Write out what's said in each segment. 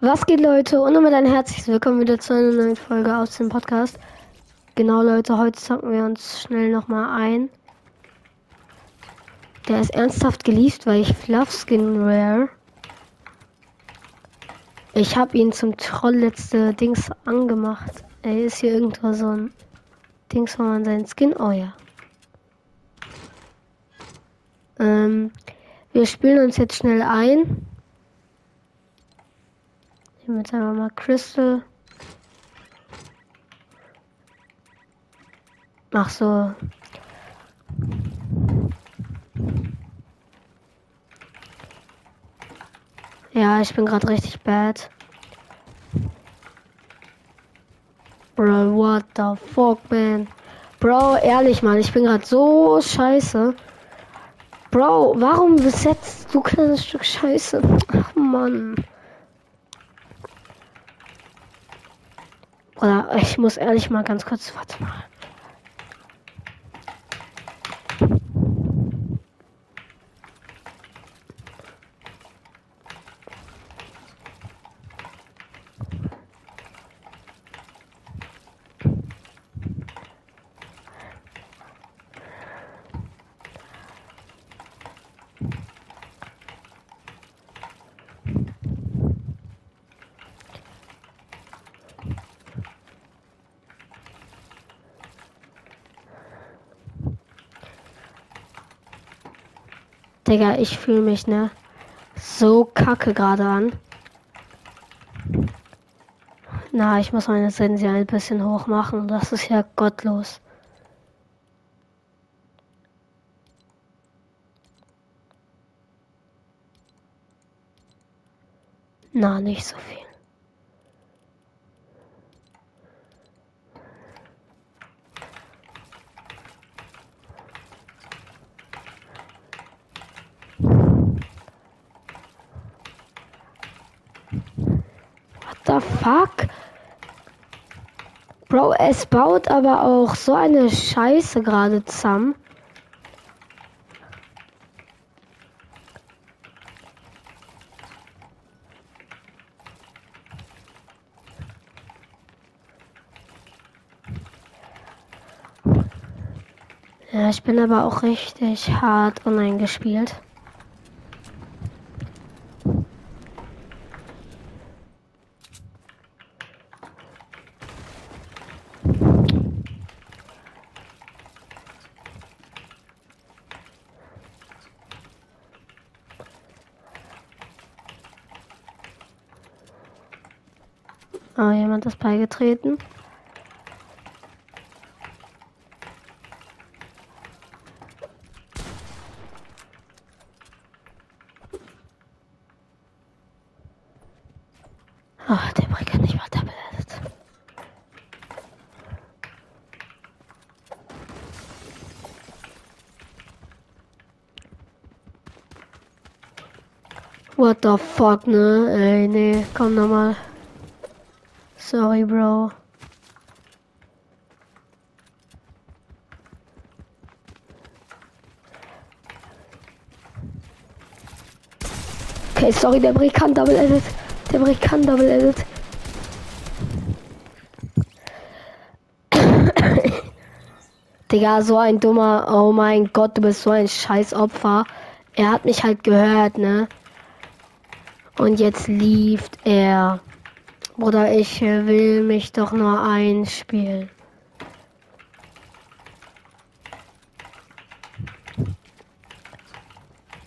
Was geht, Leute? Und damit ein herzliches Willkommen wieder zu einer neuen Folge aus dem Podcast. Genau, Leute, heute zocken wir uns schnell nochmal ein. Der ist ernsthaft geliebt, weil ich Fluff Skin Rare. Ich habe ihn zum Troll letzte Dings angemacht. Er ist hier irgendwo so ein Dings, wo man seinen Skin. Oh ja. Ähm, wir spielen uns jetzt schnell ein. Ich nehme jetzt einfach mal Crystal. Ach so. Ja, ich bin gerade richtig bad. Bro, what the fuck, man? Bro, ehrlich, Mann, ich bin gerade so scheiße. Bro, warum besetzt du kleines Stück Scheiße? Ach, Mann. Oder ich muss ehrlich mal ganz kurz, warte mal. Digga, ich fühle mich, ne? So kacke gerade an. Na, ich muss meine Sense ein bisschen hoch machen. Das ist ja gottlos. Na, nicht so viel. the fuck? Bro, es baut aber auch so eine Scheiße gerade zusammen. Ja, ich bin aber auch richtig hart online gespielt. Ist beigetreten. Oh, der Brick kann nicht mal Double Edit. What the fuck, ne? Ey, nee, komm nochmal. Sorry, Bro. Okay, sorry, der Brick kann Double Edit. Der Brick kann Double Edit. Digga, so ein dummer, oh mein Gott, du bist so ein scheiß Opfer. Er hat mich halt gehört, ne? Und jetzt lief er. Bruder, ich will mich doch nur einspielen.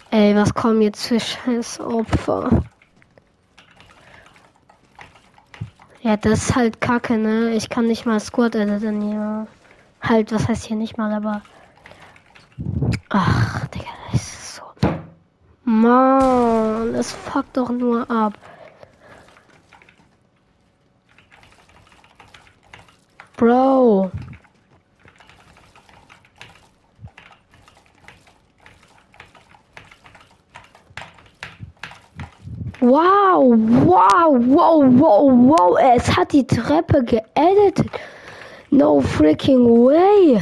Ey, was kommen jetzt für scheiß Opfer? Ja, das ist halt kacke, ne? Ich kann nicht mal Squad editen hier. Halt, was heißt hier nicht mal, aber. Ach, Digga, das ist so. Mann, es fuckt doch nur ab. Bro. Wow, wow, wow, wow, wow. Es hat die Treppe geeditet. No freaking way.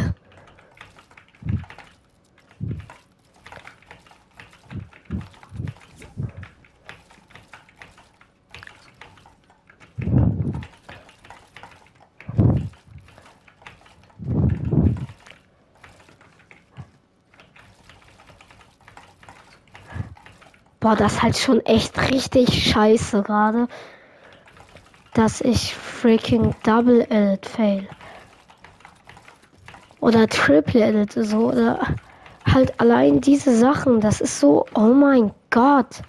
Boah, das ist halt schon echt richtig scheiße gerade. Dass ich freaking Double Edit fail. Oder Triple Edit so. Oder halt allein diese Sachen. Das ist so, oh mein Gott.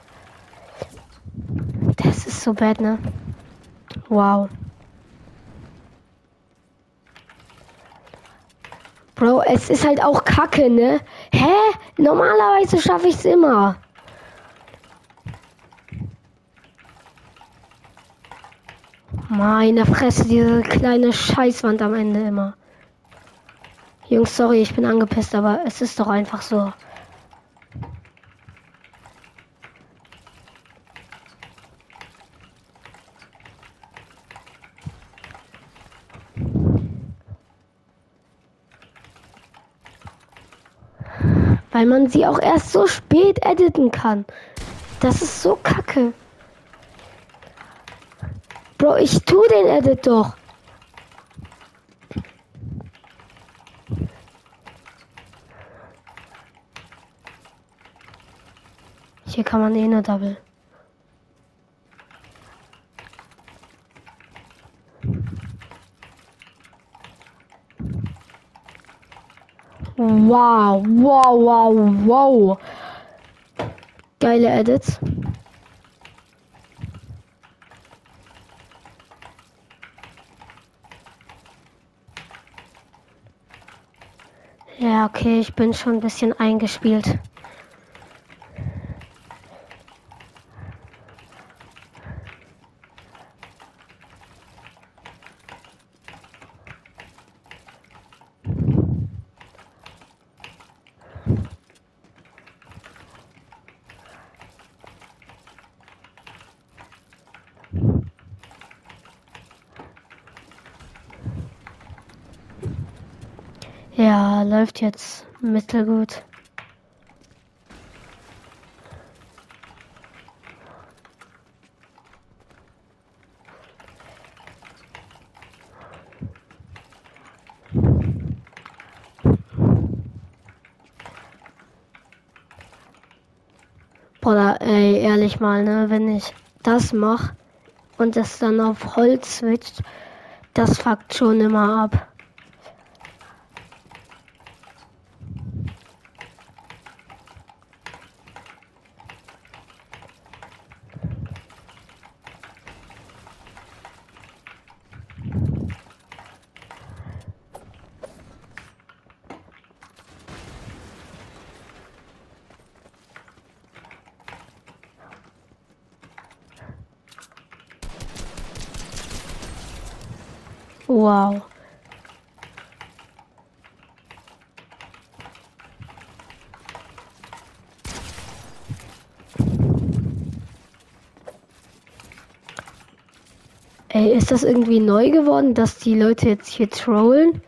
Das ist so bad, ne? Wow. Bro, es ist halt auch kacke, ne? Hä? Normalerweise schaffe ich es immer. Meine Fresse, diese kleine Scheißwand am Ende immer. Jungs, sorry, ich bin angepisst, aber es ist doch einfach so. Weil man sie auch erst so spät editen kann. Das ist so kacke. Bro, ich tu den Edit doch. Hier kann man eh nur Double. Wow, wow, wow, wow. Geile Edits. Ja, okay, ich bin schon ein bisschen eingespielt. Ja, läuft jetzt mittelgut. Boah, ey, ehrlich mal, ne, wenn ich das mache und das dann auf Holz switcht, das fuckt schon immer ab. Wow. Ey, ist das irgendwie neu geworden, dass die Leute jetzt hier trollen?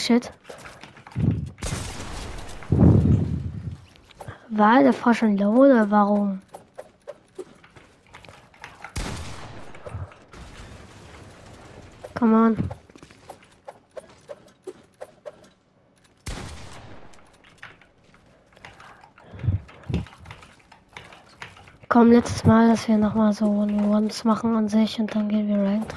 Shit. War der Frau schon low oder warum? Come on. Komm, letztes Mal, dass wir nochmal so One-Ones machen an sich und dann gehen wir Rank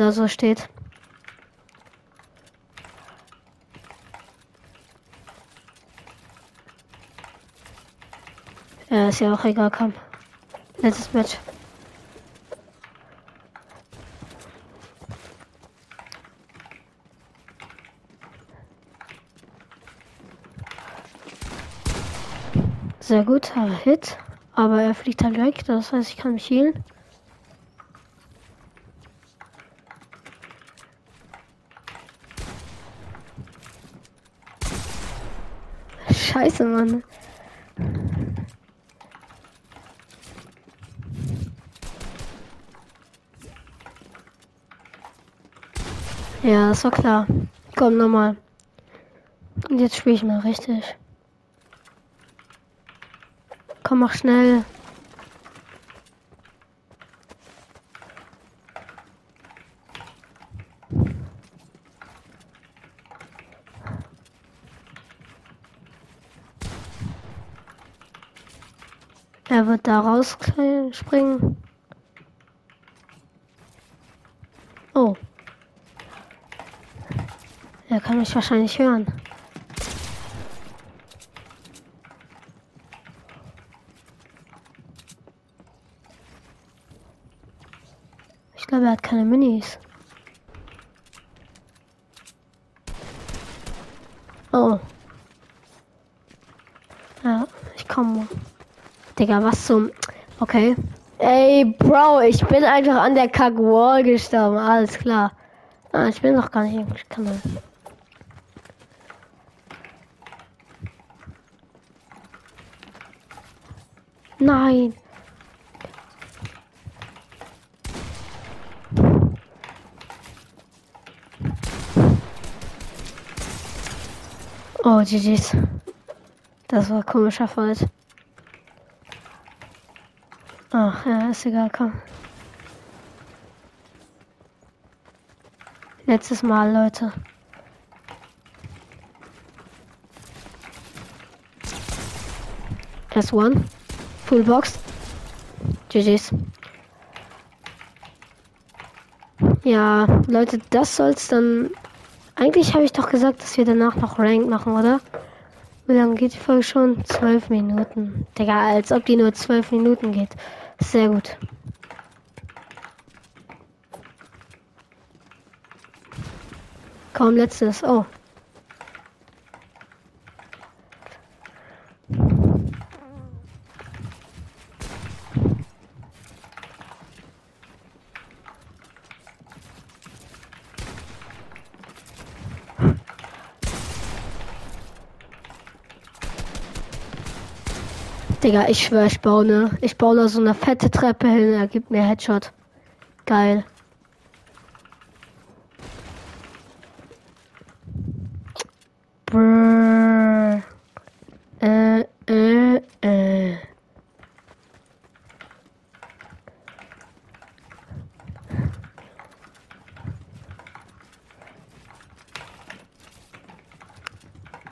er da so steht. Ja, ist ja auch egal, komm. Letztes Match. Sehr gut, Hit. Aber er fliegt halt weg, das heißt, ich kann mich healen. Scheiße, Mann. Ja, das war klar. Komm nochmal. Und jetzt spiele ich mal richtig. Komm, mach schnell. Wird da rausspringen. Oh. Er kann mich wahrscheinlich hören. Ich glaube, er hat keine Minis. Oh. Ja, ich komme. Digga, was zum... Okay. Ey, Bro, ich bin einfach an der Kack-Wall gestorben. Alles klar. Ah, ich bin noch gar nicht im Kanal. Nein. Oh, GG's. Das war komischer Fight. Ach, ja, ist egal, komm. Letztes Mal, Leute. S1. Full Box. GG's. Ja, Leute, das soll's dann. Eigentlich habe ich doch gesagt, dass wir danach noch Rank machen, oder? Wie lange geht die Folge schon? Zwölf Minuten. Digga, als ob die nur zwölf Minuten geht. Sehr gut. Kaum letztes. Oh. Digga, ich schwör, ich baue ne. Ich baue da so eine fette Treppe hin, er gibt mir Headshot. Geil. Brrr. Äh, äh, äh.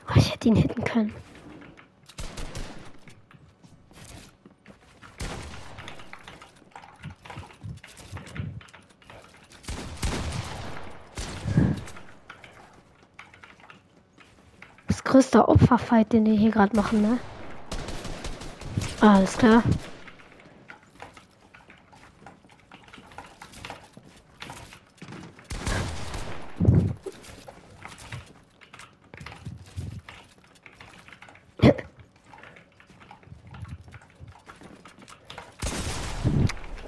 Oh, ich hätte ihn hitten können. Größter Opferfight, den die hier gerade machen, ne? Alles klar.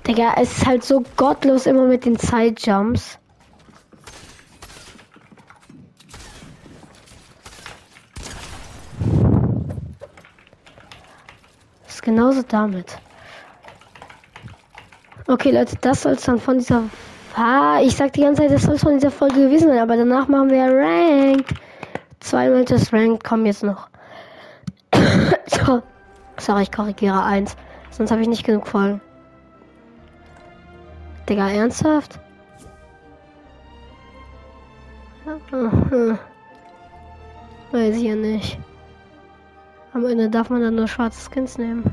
Digga, es ist halt so gottlos immer mit den Sidejumps. Genauso damit. Okay, Leute, das soll es dann von dieser. Ah, ich sag die ganze Zeit, das soll von dieser Folge gewesen sein, aber danach machen wir Rank. Zwei Matches Rank kommen jetzt noch. so. Sorry, ich korrigiere eins. Sonst habe ich nicht genug Folgen. Digga, ernsthaft? Weiß ich ja nicht. Am Ende darf man dann nur schwarze Skins nehmen.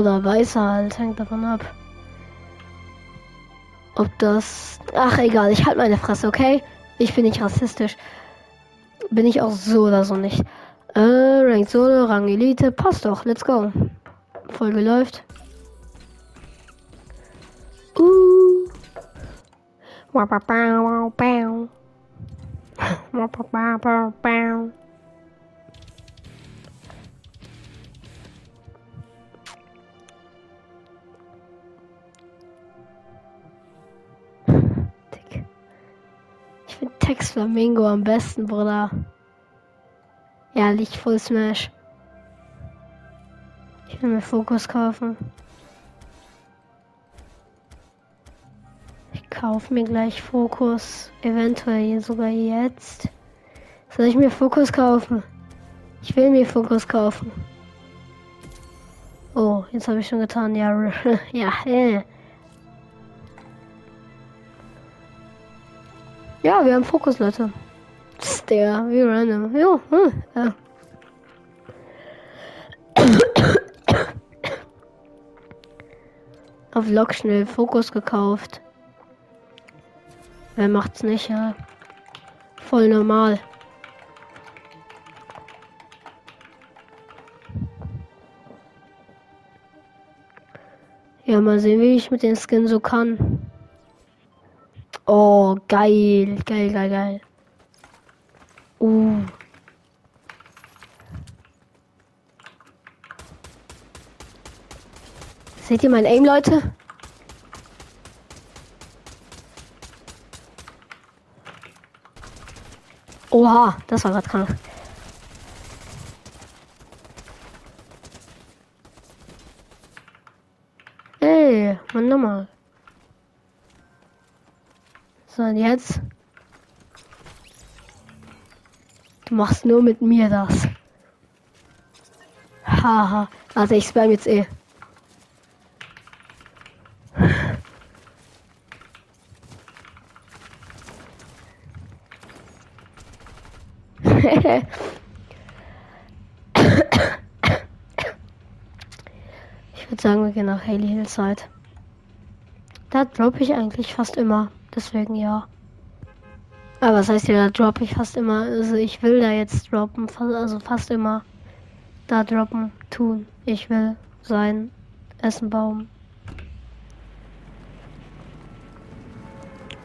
Oder weißer halt, hängt davon ab. Ob das. Ach egal, ich halte meine Fresse, okay? Ich bin nicht rassistisch. Bin ich auch so oder so nicht. Äh, Rank Solo, Rang Elite, passt doch, let's go. Folge läuft. Uh. Flamingo am besten, Bruder. Ehrlich, voll Smash. Ich will mir Fokus kaufen. Ich kaufe mir gleich Fokus. Eventuell sogar jetzt. Soll ich mir Fokus kaufen? Ich will mir Fokus kaufen. Oh, jetzt habe ich schon getan. Ja, ja, äh. Ja, wir haben Fokus, Leute. Der, wie random. Jo, hm, ja. Auf Lok schnell Fokus gekauft. Wer macht's nicht, ja? Voll normal. Ja, mal sehen, wie ich mit den Skin so kann. Oh, geil, geil, geil, geil. Uh. Seht ihr mein Aim, Leute? Oha, das war gerade krank. Ey, Mann, nochmal. Und jetzt? Du machst nur mit mir das. Haha. Also ich spam jetzt eh. ich würde sagen, wir gehen nach Haley Hillside. Da droppe ich eigentlich fast immer. Deswegen ja. Aber was heißt ja, da droppe ich fast immer. Also ich will da jetzt droppen. Also fast immer da droppen, tun. Ich will sein Essen bauen.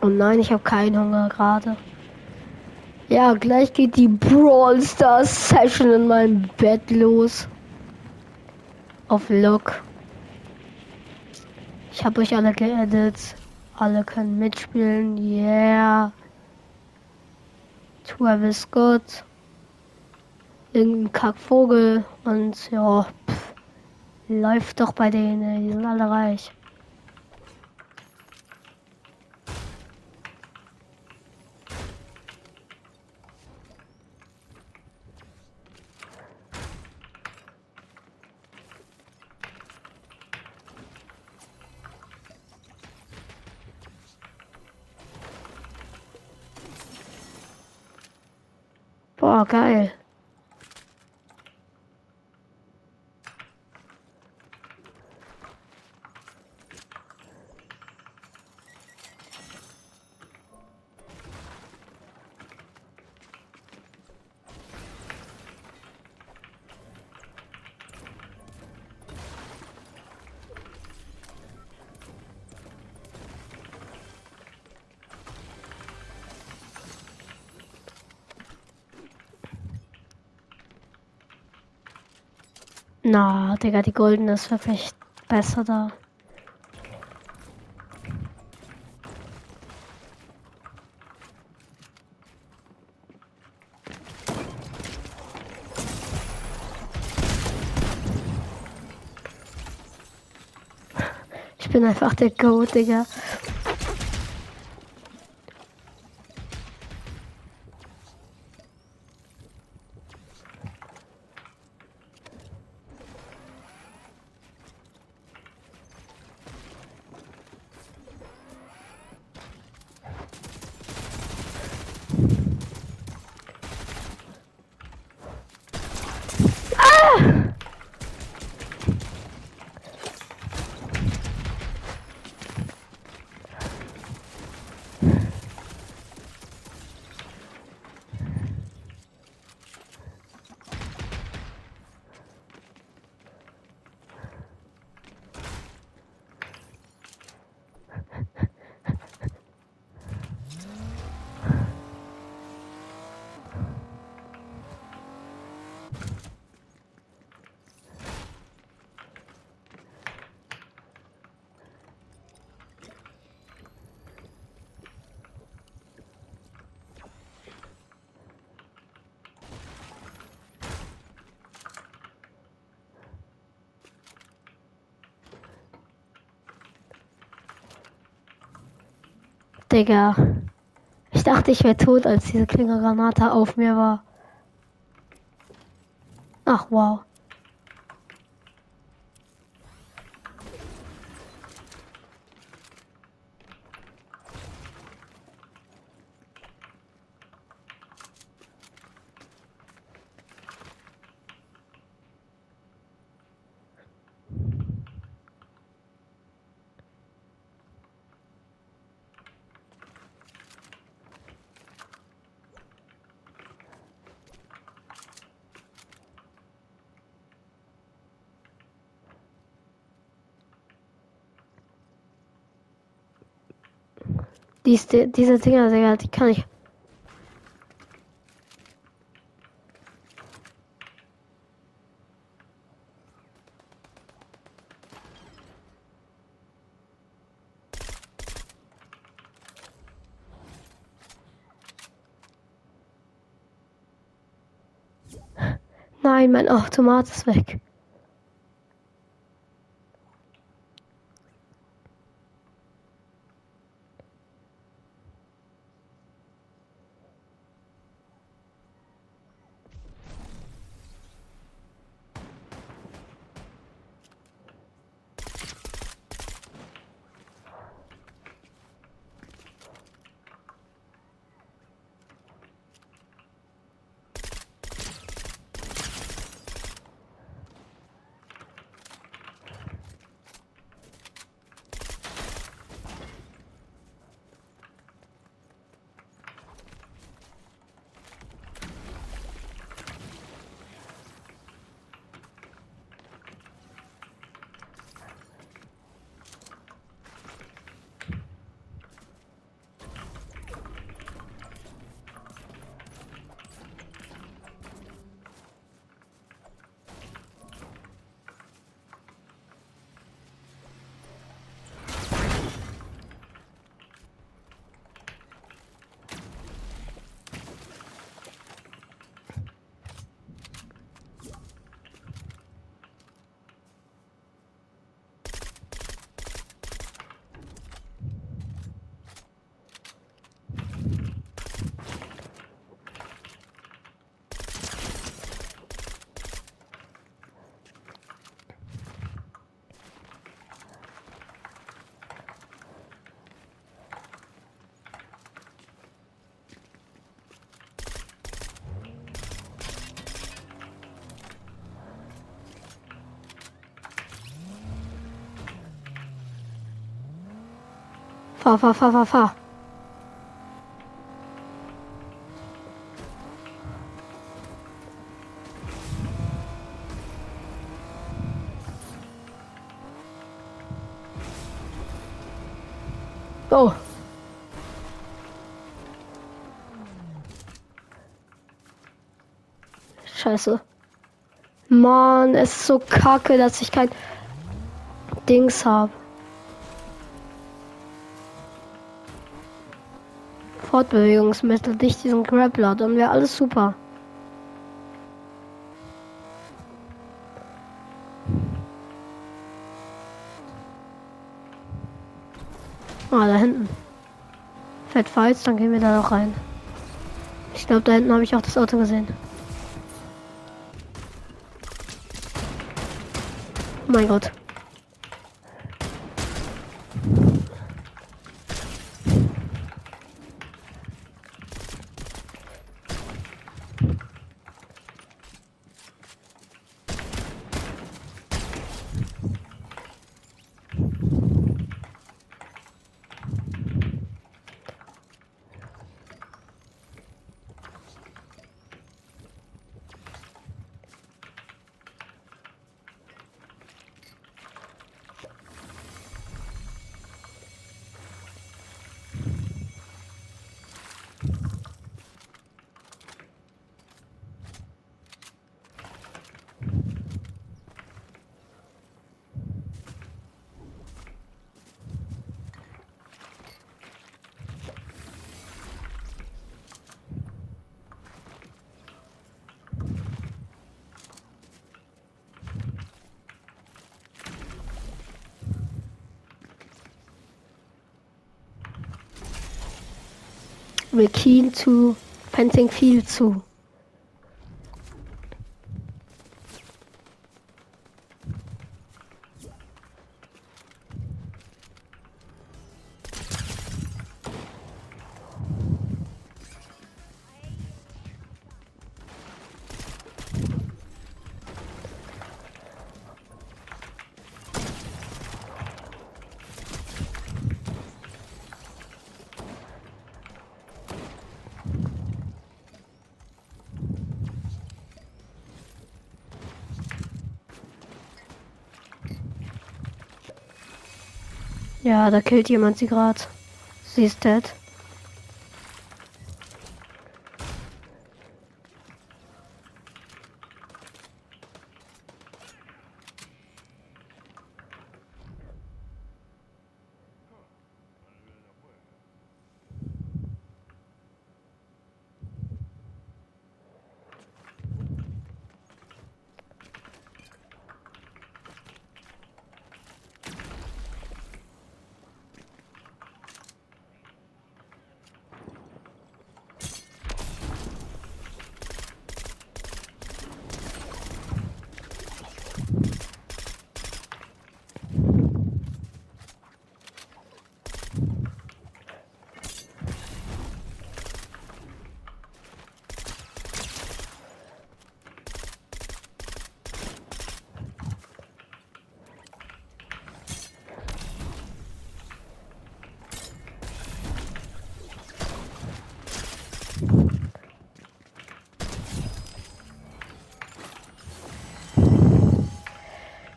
Und nein, ich habe keinen Hunger gerade. Ja, gleich geht die Brawl Stars Session in meinem Bett los. Auf Lock. Ich habe euch alle geedit. Alle können mitspielen. Yeah. Travis Scott. Irgendein Kackvogel. Und ja, pff, läuft doch bei denen. Die sind alle reich. Geil. Na, Digga, die goldene ist wirklich besser da. Ich bin einfach der Goat, Digga. Digga. Ich dachte, ich wäre tot, als diese Klingergranate auf mir war. Ach, wow. Dies, die, diese Dinger, Digga, die kann ich. Nein, mein Automat ist weg. Fahr, fahr, fahr, fahr, fahr. Oh. Scheiße. Mann, es ist so kacke, dass ich kein Dings habe. Fortbewegungsmittel, nicht diesen Grappler, dann wäre alles super. Ah, da hinten. Fett falls, dann gehen wir da noch rein. Ich glaube, da hinten habe ich auch das Auto gesehen. Oh mein Gott. Wir keen zu Fencing viel zu. Da killt jemand sie gerade. Sie ist dead.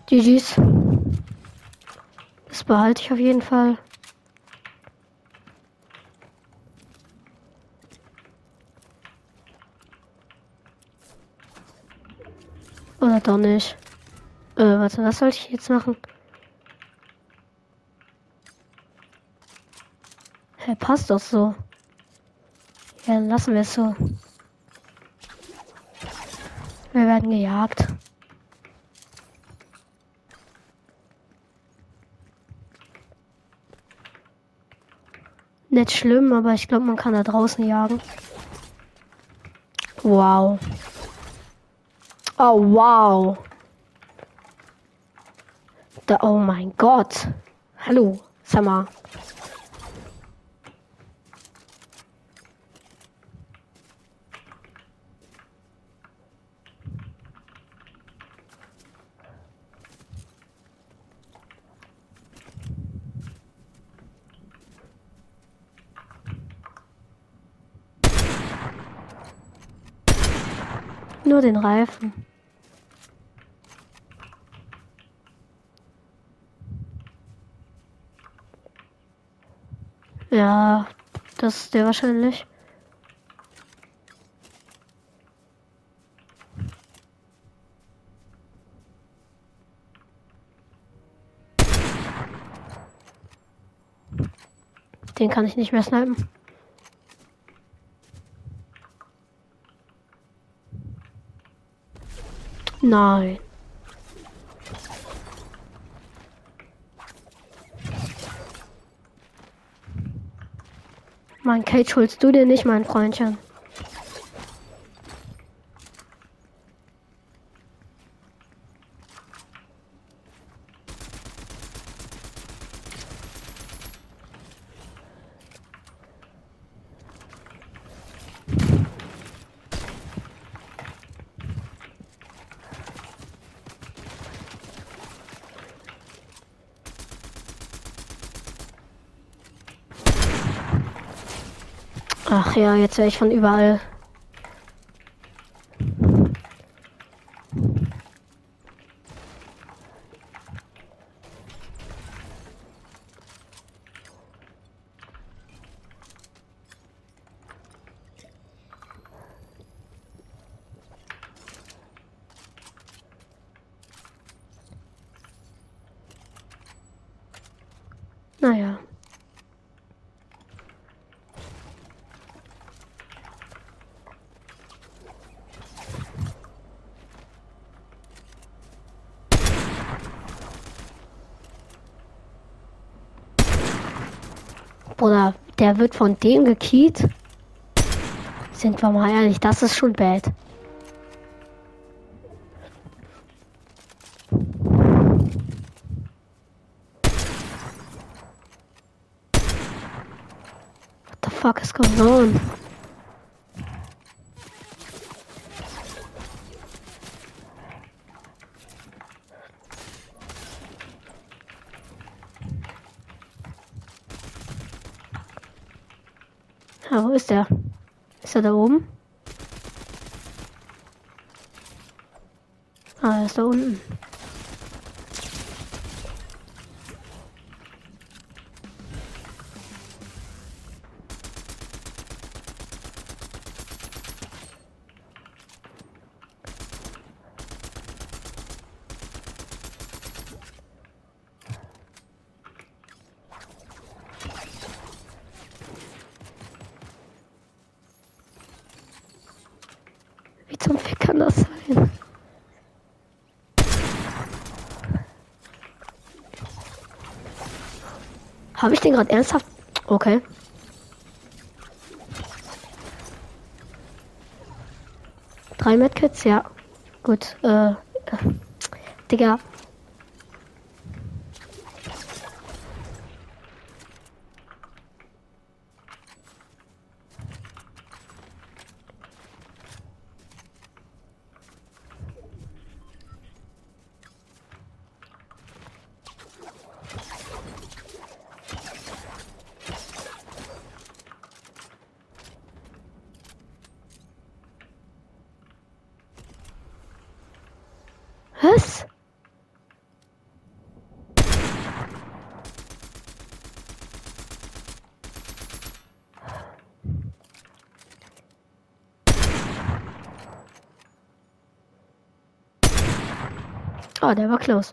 GG's. Das behalte ich auf jeden Fall. Oder doch nicht. Äh, warte, was soll ich jetzt machen? Hä, passt doch so. Ja, lassen wir es so. Wir werden gejagt. Nicht schlimm, aber ich glaube, man kann da draußen jagen. Wow. Oh, wow. Da, oh mein Gott. Hallo, sag. Nur den Reifen. Ja, das ist der wahrscheinlich. Den kann ich nicht mehr snipen. Nein. Mein Cage holst du dir nicht, mein Freundchen. Ach ja, jetzt wäre ich von überall. Naja. Bruder, der wird von dem gekiet. Sind wir mal ehrlich, das ist schon bad. What the fuck is going on? Ja, wo ist der? Ist er da oben? Ah, er ist da unten. Wie zum Fick kann das sein? Habe ich den gerade ernsthaft? Okay. Drei Medkits, ja. Gut, äh, äh, Digga. Was? Oh, der war close.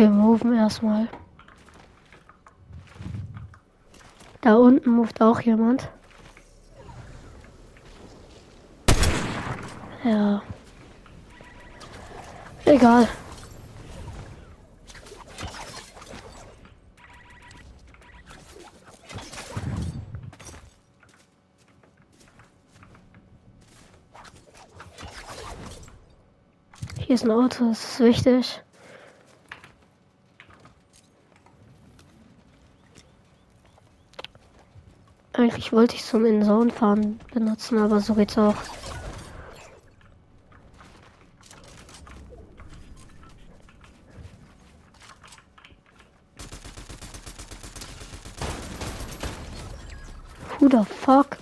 Wir moven erstmal. Da unten moved auch jemand. Ja. Egal. Hier ist ein Auto, das ist wichtig. Eigentlich wollte ich zum In-Zone fahren benutzen, aber so geht's auch. Who the fuck?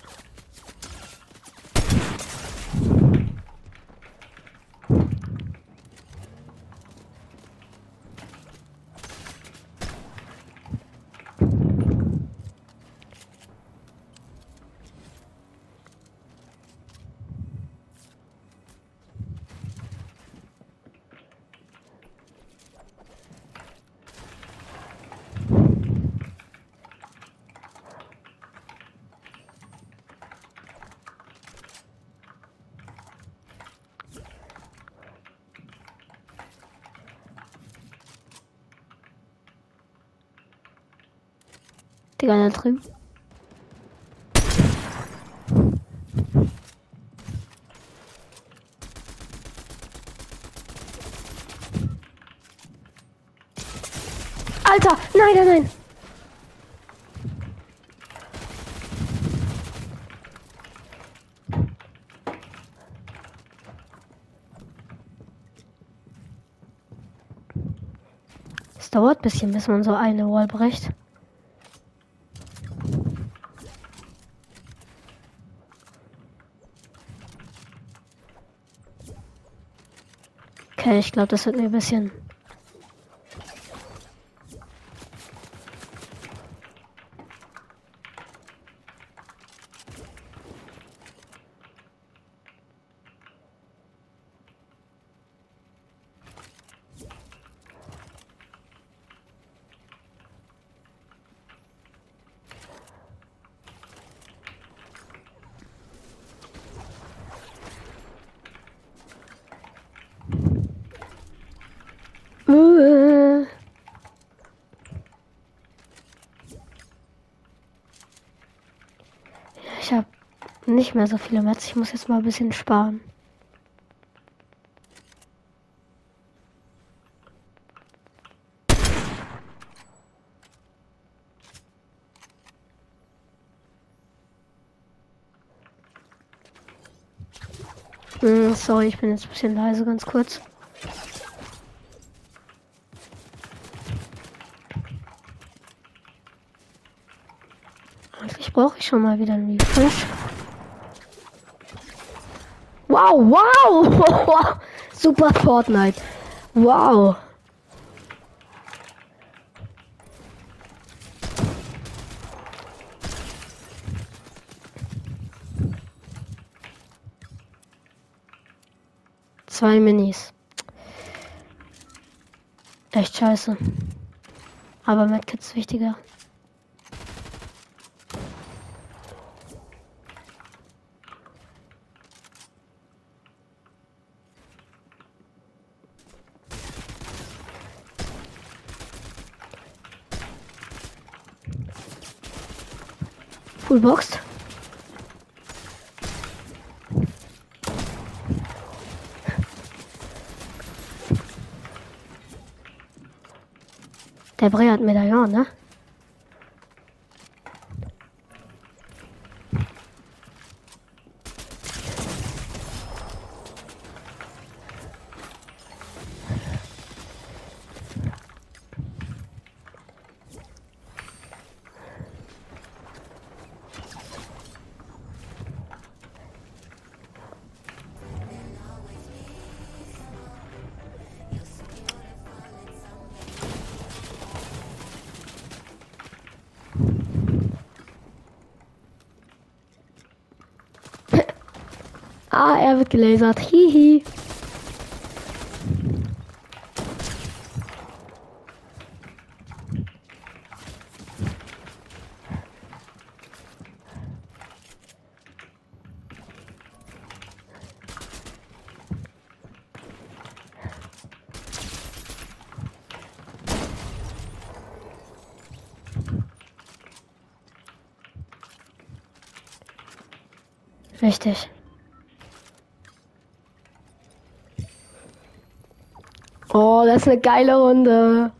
Digga, da drüben. Alter, nein, nein, nein. Es dauert ein bisschen, bis man so eine Wall bricht. Okay, ich glaube, das wird mir ein bisschen. Äh. Ich habe nicht mehr so viele Metz. Ich muss jetzt mal ein bisschen sparen. Hm, sorry, ich bin jetzt ein bisschen leise, ganz kurz. Eigentlich brauche ich schon mal wieder einen Refresh. Wow, wow! Super Fortnite. Wow. Zwei Minis. Echt scheiße. Aber Medkits wichtiger. Full boxed. Der Bre hat Medaillon, ne? Wird gelasert. Hihi. Richtig. Oh, das ist eine geile Runde.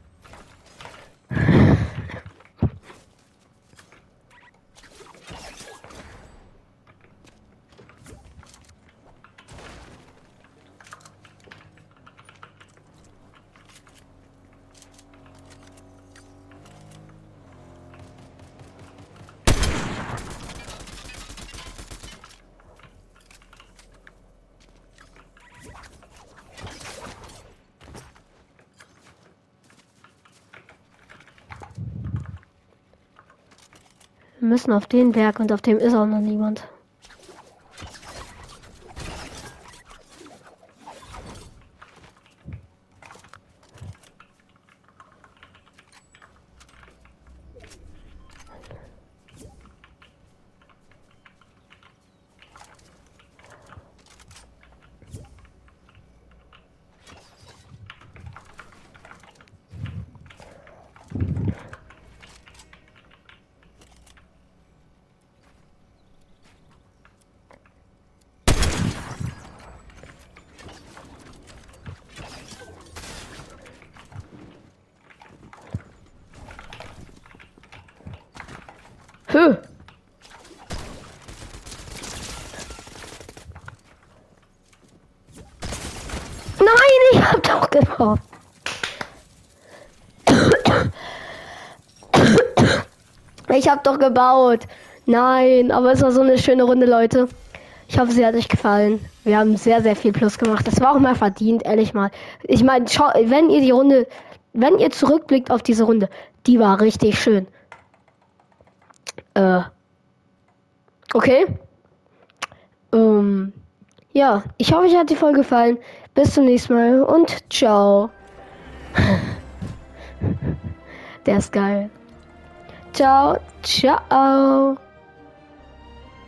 Auf den Berg und auf dem ist auch noch niemand. Hö. Nein, ich gebaut. Ich hab doch gebaut. Nein, aber es war so eine schöne Runde, Leute. Ich hoffe, sie hat euch gefallen. Wir haben sehr, sehr viel Plus gemacht. Das war auch mal verdient, ehrlich mal. Ich meine, wenn ihr die Runde, wenn ihr zurückblickt auf diese Runde, die war richtig schön. Äh. Okay. Ähm. Ja, ich hoffe, euch hat die Folge gefallen. Bis zum nächsten Mal und ciao. Der ist geil. Ciao, ciao.